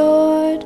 adored,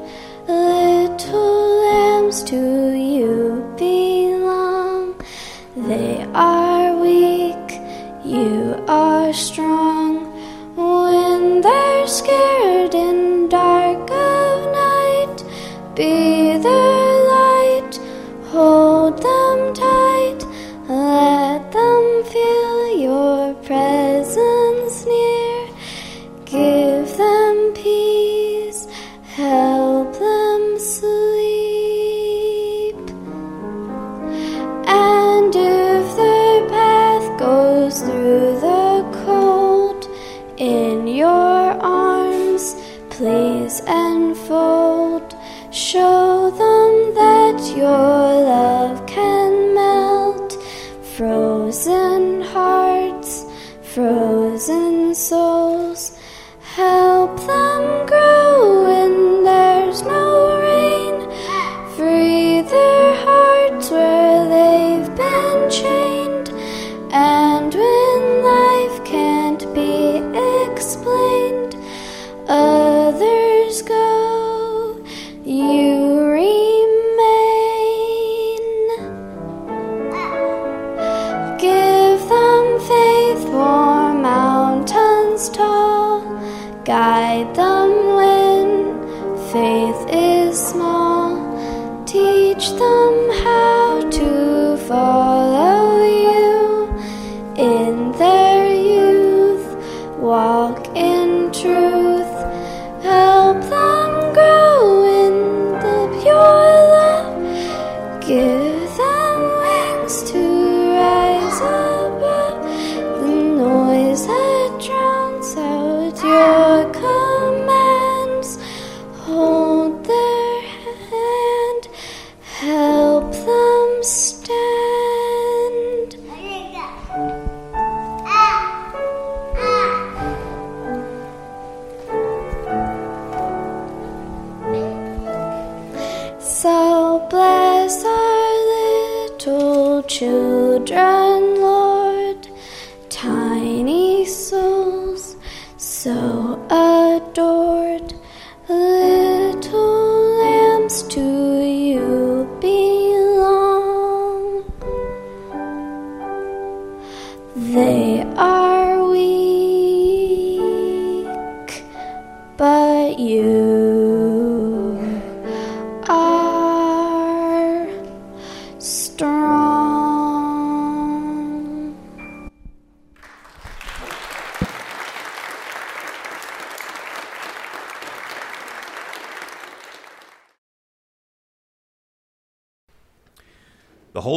Walk in truth.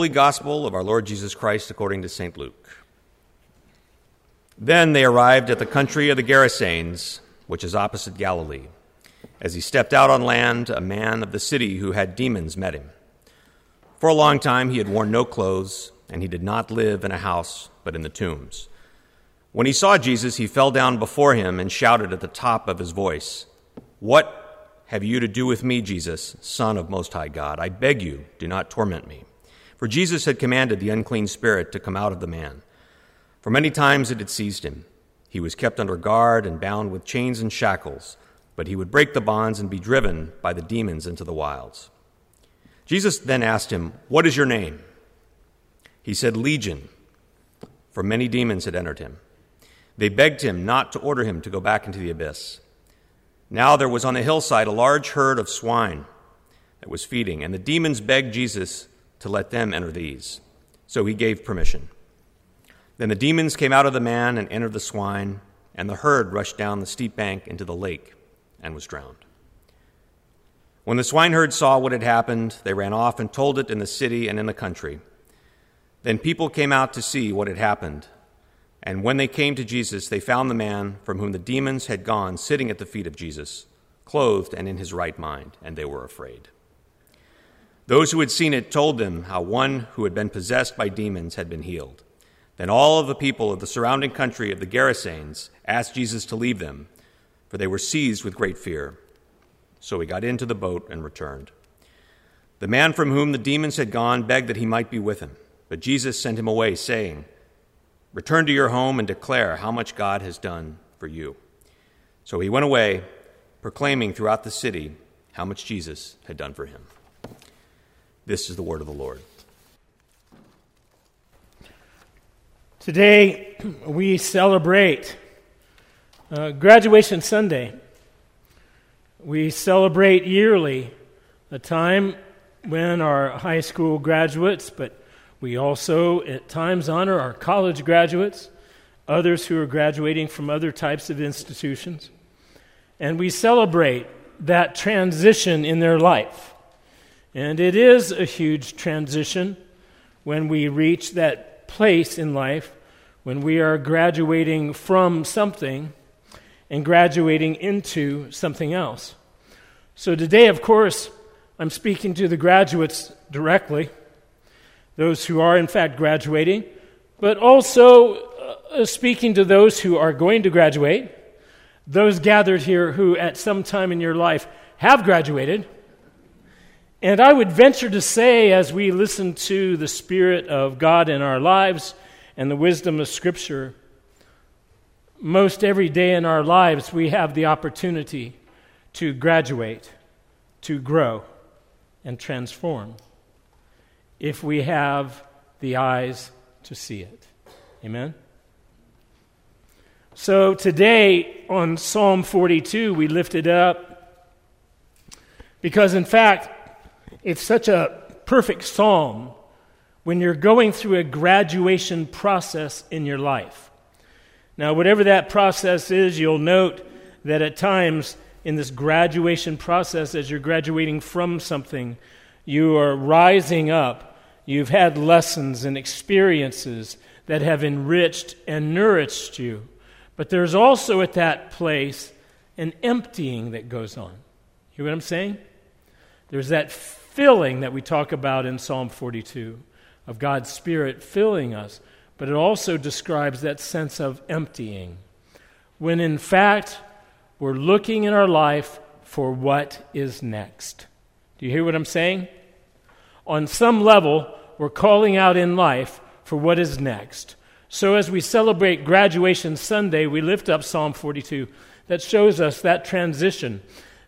Holy Gospel of our Lord Jesus Christ according to St. Luke. Then they arrived at the country of the Gerasenes, which is opposite Galilee. As he stepped out on land, a man of the city who had demons met him. For a long time he had worn no clothes, and he did not live in a house, but in the tombs. When he saw Jesus, he fell down before him and shouted at the top of his voice, What have you to do with me, Jesus, Son of Most High God? I beg you, do not torment me. For Jesus had commanded the unclean spirit to come out of the man. For many times it had seized him. He was kept under guard and bound with chains and shackles, but he would break the bonds and be driven by the demons into the wilds. Jesus then asked him, What is your name? He said, Legion, for many demons had entered him. They begged him not to order him to go back into the abyss. Now there was on the hillside a large herd of swine that was feeding, and the demons begged Jesus to let them enter these. So he gave permission. Then the demons came out of the man and entered the swine, and the herd rushed down the steep bank into the lake and was drowned. When the swineherd saw what had happened, they ran off and told it in the city and in the country. Then people came out to see what had happened. And when they came to Jesus, they found the man from whom the demons had gone sitting at the feet of Jesus, clothed and in his right mind, and they were afraid. Those who had seen it told them how one who had been possessed by demons had been healed. Then all of the people of the surrounding country of the Gerasenes asked Jesus to leave them, for they were seized with great fear. So he got into the boat and returned. The man from whom the demons had gone begged that he might be with him, but Jesus sent him away, saying, Return to your home and declare how much God has done for you. So he went away, proclaiming throughout the city how much Jesus had done for him. This is the word of the Lord. Today, we celebrate uh, Graduation Sunday. We celebrate yearly a time when our high school graduates, but we also at times honor our college graduates, others who are graduating from other types of institutions. And we celebrate that transition in their life. And it is a huge transition when we reach that place in life when we are graduating from something and graduating into something else. So today, of course, I'm speaking to the graduates directly, those who are in fact graduating, but also uh, speaking to those who are going to graduate, those gathered here who at some time in your life have graduated. And I would venture to say, as we listen to the Spirit of God in our lives, and the wisdom of Scripture, most every day in our lives we have the opportunity to graduate, to grow, and transform if we have the eyes to see it. Amen? So today on Psalm 42, we lift it up because, in fact, it's such a perfect psalm when you're going through a graduation process in your life. Now, whatever that process is, you'll note that at times in this graduation process, as you're graduating from something, you are rising up. You've had lessons and experiences that have enriched and nourished you. But there's also at that place an emptying that goes on. You know what I'm saying? There's that filling that we talk about in Psalm 42 of God's Spirit filling us, but it also describes that sense of emptying. When in fact, we're looking in our life for what is next. Do you hear what I'm saying? On some level, we're calling out in life for what is next. So as we celebrate Graduation Sunday, we lift up Psalm 42 that shows us that transition,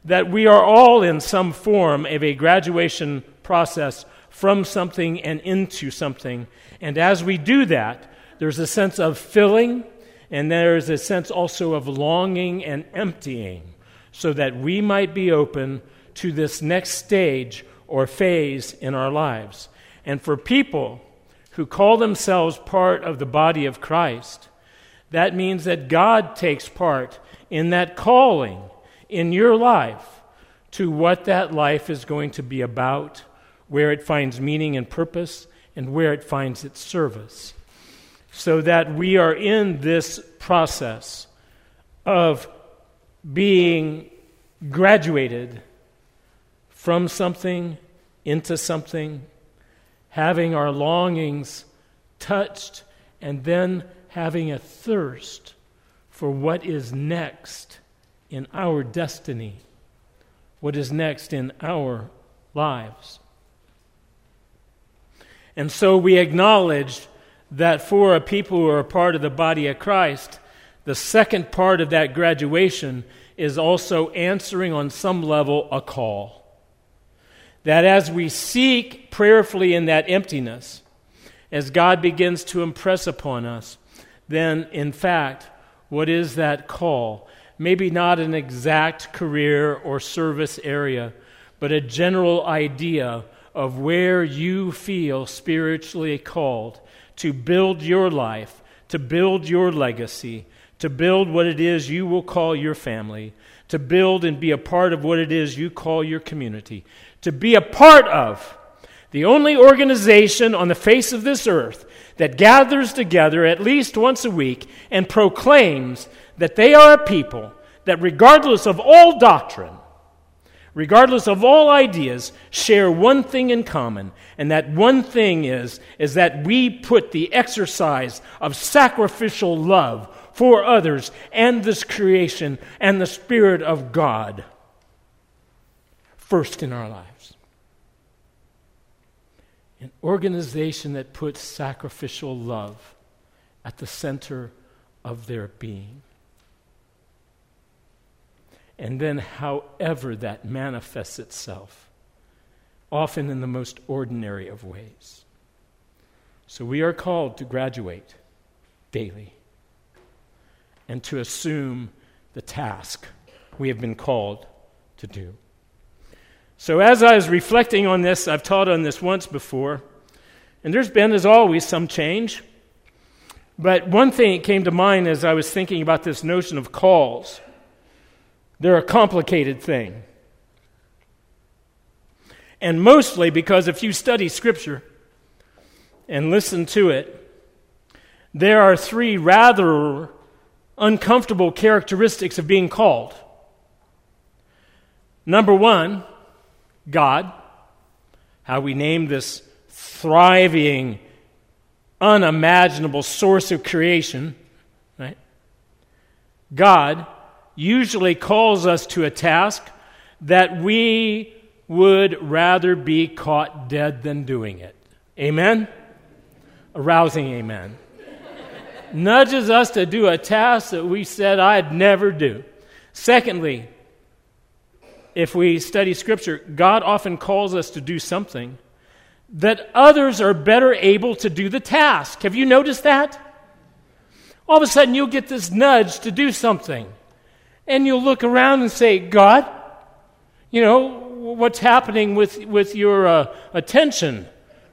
that we are all in some form of a graduation process from something and into something. And as we do that, there's a sense of filling, and there's a sense also of longing and emptying, so that we might be open to this next stage or phase in our lives. And for people who call themselves part of the body of Christ, that means that God takes part in that calling in your life to what that life is going to be about where it finds meaning and purpose, and where it finds its service. So that we are in this process of being graduated from something into something, having our longings touched, and then having a thirst for what is next in our destiny, what is next in our lives. And so we acknowledge that for a people who are a part of the body of Christ, the second part of that graduation is also answering on some level a call. That as we seek prayerfully in that emptiness, as God begins to impress upon us, then in fact, what is that call? Maybe not an exact career or service area, but a general idea of where you feel spiritually called to build your life, to build your legacy, to build what it is you will call your family, to build and be a part of what it is you call your community, to be a part of the only organization on the face of this earth that gathers together at least once a week and proclaims that they are a people that, regardless of all doctrine, regardless of all ideas, share one thing in common. And that one thing is, is that we put the exercise of sacrificial love for others and this creation and the Spirit of God first in our lives. An organization that puts sacrificial love at the center of their being. And then, however that manifests itself, often in the most ordinary of ways. So, we are called to graduate daily and to assume the task we have been called to do. So, as I was reflecting on this, I've taught on this once before, and there's been, as always, some change. But one thing that came to mind as I was thinking about this notion of calls they're a complicated thing. And mostly because if you study Scripture and listen to it, there are three rather uncomfortable characteristics of being called. Number one, God, how we name this thriving, unimaginable source of creation, right? God usually calls us to a task that we would rather be caught dead than doing it. Amen? A rousing amen. Nudges us to do a task that we said I'd never do. Secondly, if we study Scripture, God often calls us to do something that others are better able to do the task. Have you noticed that? All of a sudden, you'll get this nudge to do something and you'll look around and say, God, you know, what's happening with, with your uh, attention?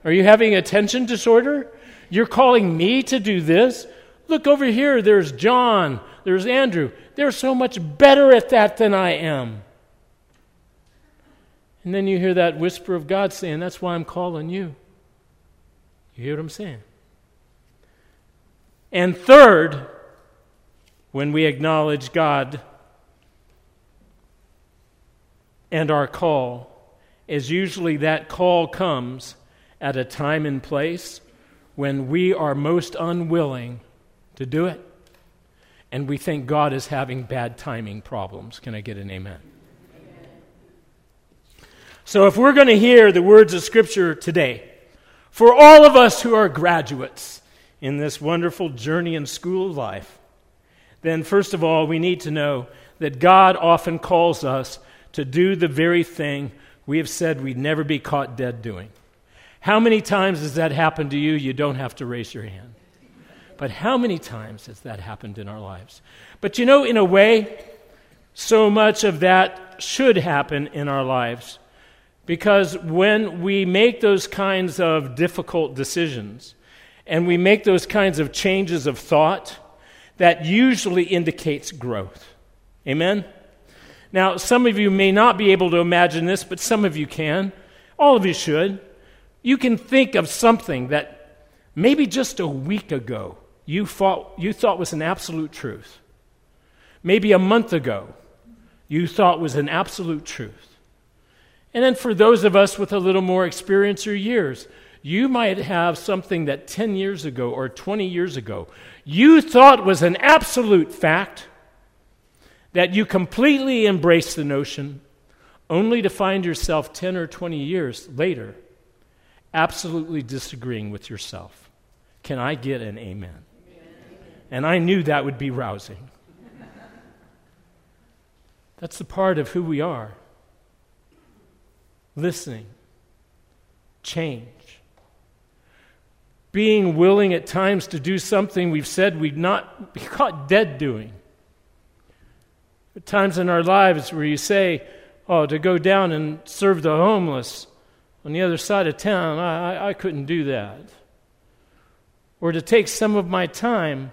Are you having attention disorder? You're calling me to do this? Look over here, there's John, there's Andrew. They're so much better at that than I am. And then you hear that whisper of God saying, That's why I'm calling you. You hear what I'm saying? And third, when we acknowledge God and our call is usually that call comes at a time and place when we are most unwilling to do it. And we think God is having bad timing problems. Can I get an amen? So, if we're going to hear the words of Scripture today, for all of us who are graduates in this wonderful journey in school of life, then first of all, we need to know that God often calls us to do the very thing we have said we'd never be caught dead doing. How many times has that happened to you? You don't have to raise your hand. But how many times has that happened in our lives? But you know, in a way, so much of that should happen in our lives. Because when we make those kinds of difficult decisions and we make those kinds of changes of thought, that usually indicates growth. Amen? Now, some of you may not be able to imagine this, but some of you can. All of you should. You can think of something that maybe just a week ago you thought, you thought was an absolute truth. Maybe a month ago you thought was an absolute truth. And then for those of us with a little more experience or years, you might have something that 10 years ago or 20 years ago you thought was an absolute fact that you completely embraced the notion only to find yourself 10 or 20 years later absolutely disagreeing with yourself. Can I get an amen? amen. And I knew that would be rousing. That's the part of who we are listening, change, being willing at times to do something we've said we'd not be caught dead doing At times in our lives where you say, Oh, to go down and serve the homeless on the other side of town, I, I, couldn't do that. Or to take some of my time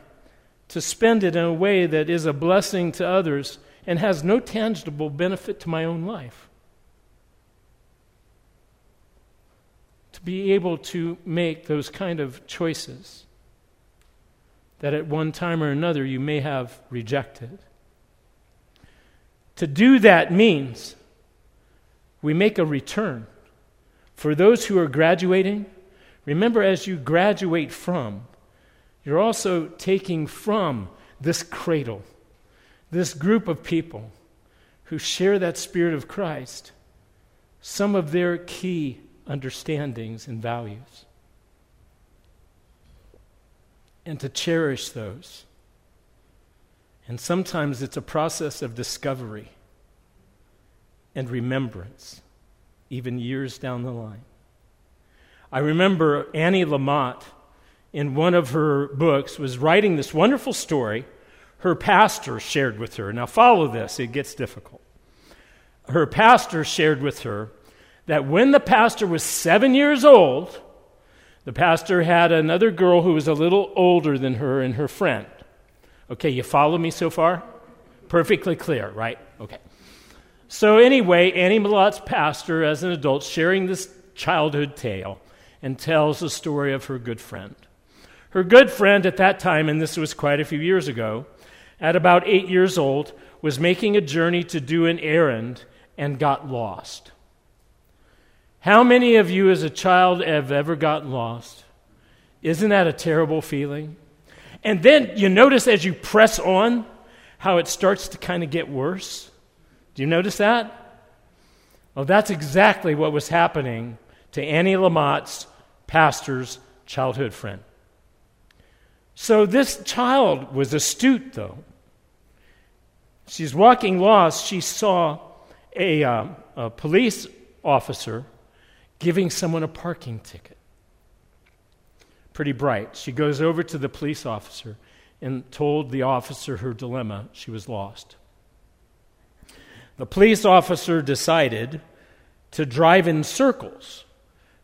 to spend it in a way that is a blessing to others and has no tangible benefit to my own life. To be able to make those kind of choices that at one time or another you may have rejected. To do that means we make a return. For those who are graduating, remember as you graduate from, you're also taking from this cradle, this group of people who share that Spirit of Christ, some of their key understandings and values. and to cherish those. And sometimes it's a process of discovery and remembrance, even years down the line. I remember Annie Lamott, in one of her books, was writing this wonderful story her pastor shared with her. Now, follow this, it gets difficult. Her pastor shared with her that when the pastor was seven years old, the pastor had another girl who was a little older than her and her friend. Okay, you follow me so far? Perfectly clear, right? Okay. So, anyway, Annie Lamott's pastor, as an adult, sharing this childhood tale and tells the story of her good friend. Her good friend at that time, and this was quite a few years ago, at about eight years old, was making a journey to do an errand and got lost. How many of you as a child have ever gotten lost? Isn't that a terrible feeling? And then you notice as you press on how it starts to kind of get worse. Do you notice that? Well, that's exactly what was happening to Annie Lamott's pastor's childhood friend. So this child was astute, though. She's walking lost. She saw a, uh, a police officer giving someone a parking ticket. Pretty bright. She goes over to the police officer and told the officer her dilemma. She was lost. The police officer decided to drive in circles.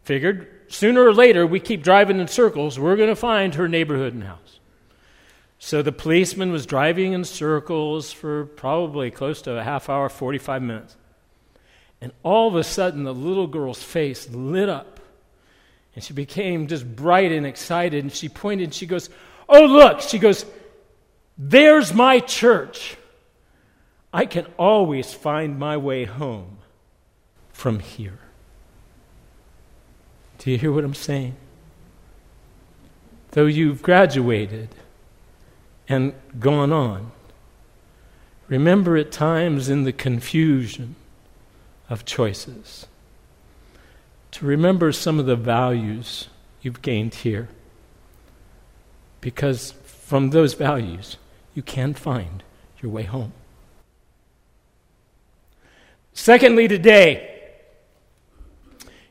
Figured sooner or later, we keep driving in circles, we're going to find her neighborhood and house. So the policeman was driving in circles for probably close to a half hour, 45 minutes. And all of a sudden, the little girl's face lit up. And she became just bright and excited. And she pointed and she goes, Oh, look. She goes, There's my church. I can always find my way home from here. Do you hear what I'm saying? Though you've graduated and gone on, remember at times in the confusion of choices to remember some of the values you've gained here. Because from those values, you can find your way home. Secondly, today,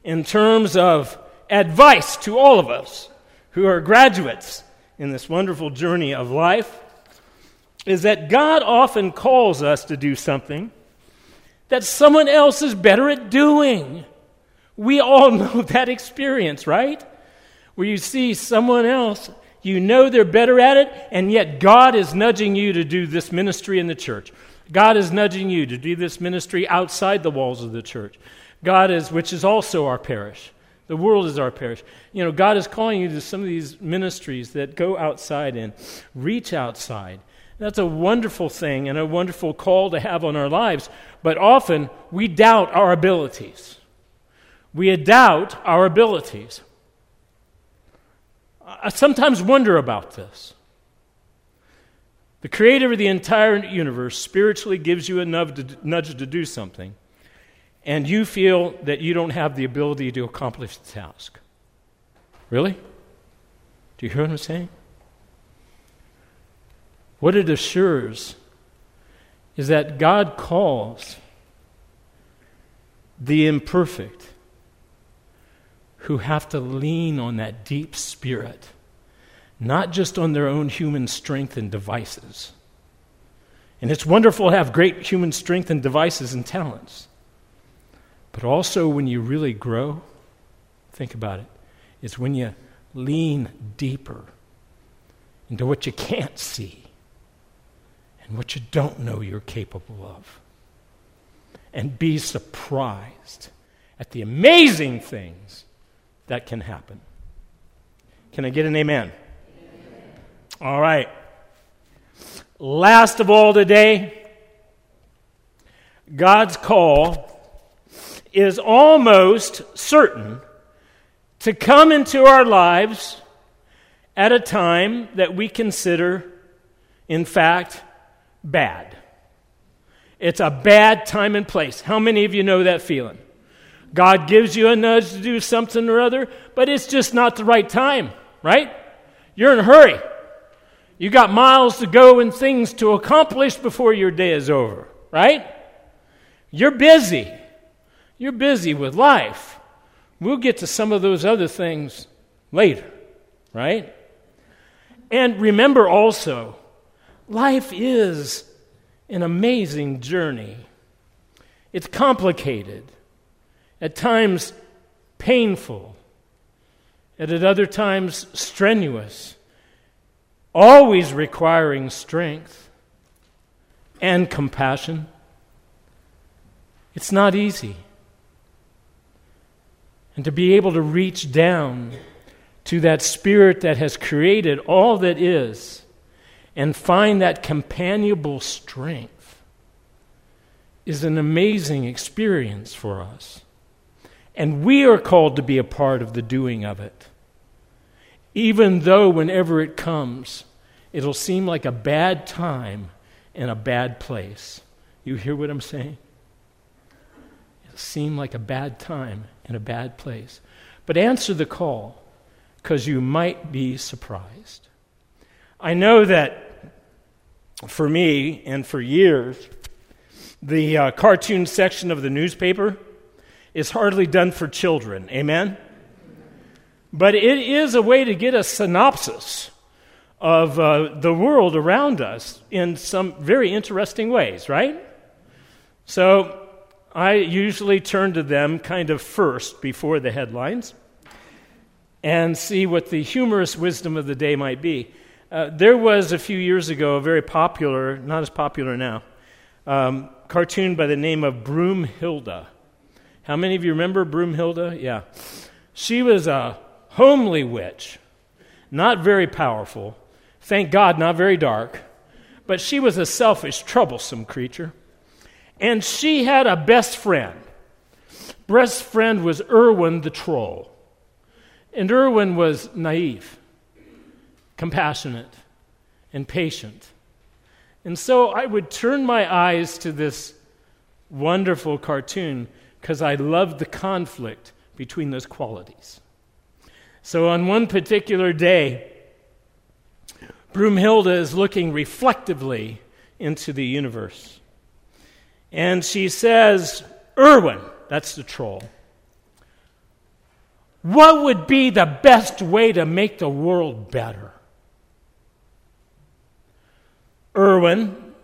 in terms of advice to all of us who are graduates in this wonderful journey of life, is that God often calls us to do something that someone else is better at doing. We all know that experience, right? Where you see someone else, you know they're better at it, and yet God is nudging you to do this ministry in the church. God is nudging you to do this ministry outside the walls of the church. God is, which is also our parish. The world is our parish. You know, God is calling you to some of these ministries that go outside and reach outside. That's a wonderful thing and a wonderful call to have on our lives. But often we doubt our abilities. We doubt our abilities. I sometimes wonder about this. The creator of the entire universe spiritually gives you a nudge to do something, and you feel that you don't have the ability to accomplish the task. Really? Do you hear what I'm saying? What it assures is that God calls the imperfect who have to lean on that deep spirit not just on their own human strength and devices. And it's wonderful to have great human strength and devices and talents. But also, when you really grow, think about it, it's when you lean deeper into what you can't see and what you don't know you're capable of. And be surprised at the amazing things that can happen. Can I get an amen? All right. Last of all today, God's call is almost certain to come into our lives at a time that we consider, in fact, bad. It's a bad time and place. How many of you know that feeling? God gives you a nudge to do something or other, but it's just not the right time, right? You're in a hurry. You got miles to go and things to accomplish before your day is over, right? You're busy. You're busy with life. We'll get to some of those other things later, right? And remember also, life is an amazing journey. It's complicated, at times painful, and at other times strenuous, always requiring strength and compassion. It's not easy. And to be able to reach down to that spirit that has created all that is and find that companionable strength is an amazing experience for us. And we are called to be a part of the doing of it. Even though, whenever it comes, it'll seem like a bad time in a bad place. You hear what I'm saying? It'll seem like a bad time in a bad place. But answer the call because you might be surprised. I know that for me and for years, the uh, cartoon section of the newspaper is hardly done for children. Amen? But it is a way to get a synopsis of uh, the world around us in some very interesting ways, right? So I usually turn to them kind of first before the headlines and see what the humorous wisdom of the day might be. Uh, there was a few years ago a very popular, not as popular now, um, cartoon by the name of Broomhilda. How many of you remember Broomhilda? Yeah. She was a homely witch, not very powerful, thank God, not very dark, but she was a selfish, troublesome creature. And she had a best friend. Best friend was Irwin the troll. And Irwin was naive, compassionate, and patient. And so I would turn my eyes to this wonderful cartoon because I loved the conflict between those qualities. So on one particular day, Broomhilda is looking reflectively into the universe. And she says, Irwin, that's the troll, what would be the best way to make the world better? Irwin,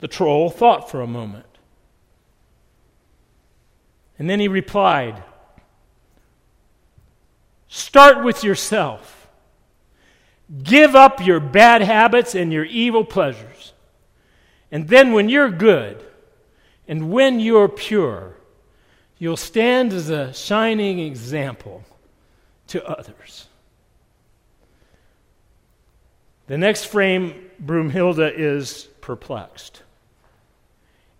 the troll, thought for a moment. And then he replied Start with yourself. Give up your bad habits and your evil pleasures. And then, when you're good and when you're pure, you'll stand as a shining example to others. The next frame, Broomhilda is perplexed.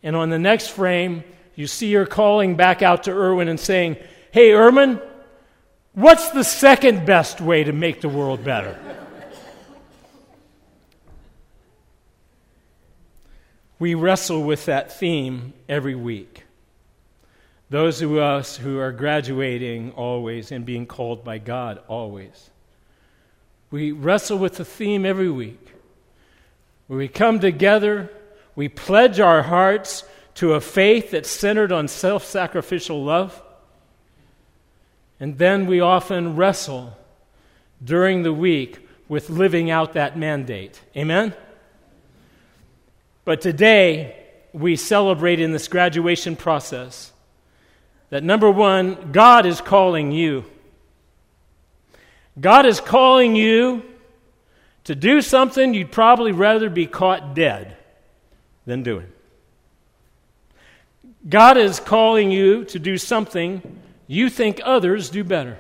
And on the next frame, you see her calling back out to Irwin and saying, Hey, Irwin, what's the second best way to make the world better? we wrestle with that theme every week. Those of us who are graduating always and being called by God always. We wrestle with the theme every week. Where we come together, we pledge our hearts to a faith that's centered on self sacrificial love. And then we often wrestle during the week with living out that mandate. Amen? But today, we celebrate in this graduation process that number one, God is calling you. God is calling you to do something you'd probably rather be caught dead than doing. God is calling you to do something you think others do better.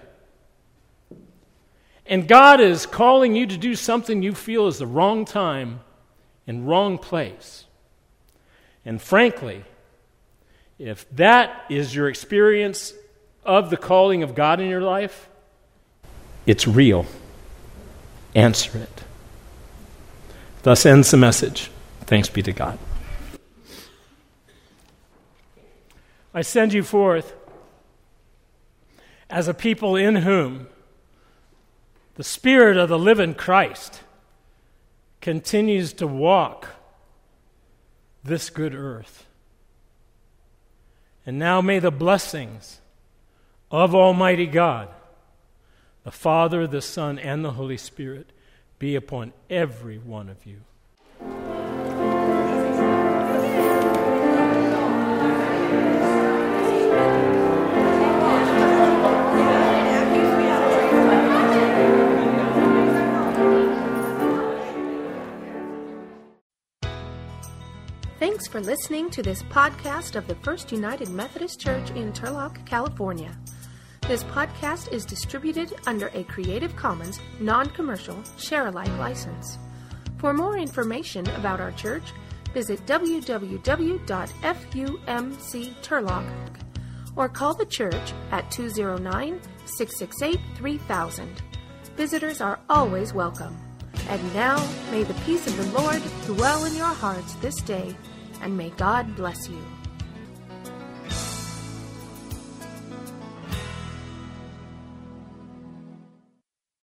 And God is calling you to do something you feel is the wrong time and wrong place. And frankly, if that is your experience of the calling of God in your life, it's real. Answer it. Thus ends the message. Thanks be to God. I send you forth as a people in whom the Spirit of the living Christ continues to walk this good earth. And now may the blessings of Almighty God, the Father, the Son, and the Holy Spirit be upon every one of you. Thanks for listening to this podcast of the First United Methodist Church in Turlock, California. This podcast is distributed under a Creative Commons non commercial share alike license. For more information about our church, visit www.fumcturlock or call the church at 209 668 3000. Visitors are always welcome. And now, may the peace of the Lord dwell in your hearts this day, and may God bless you.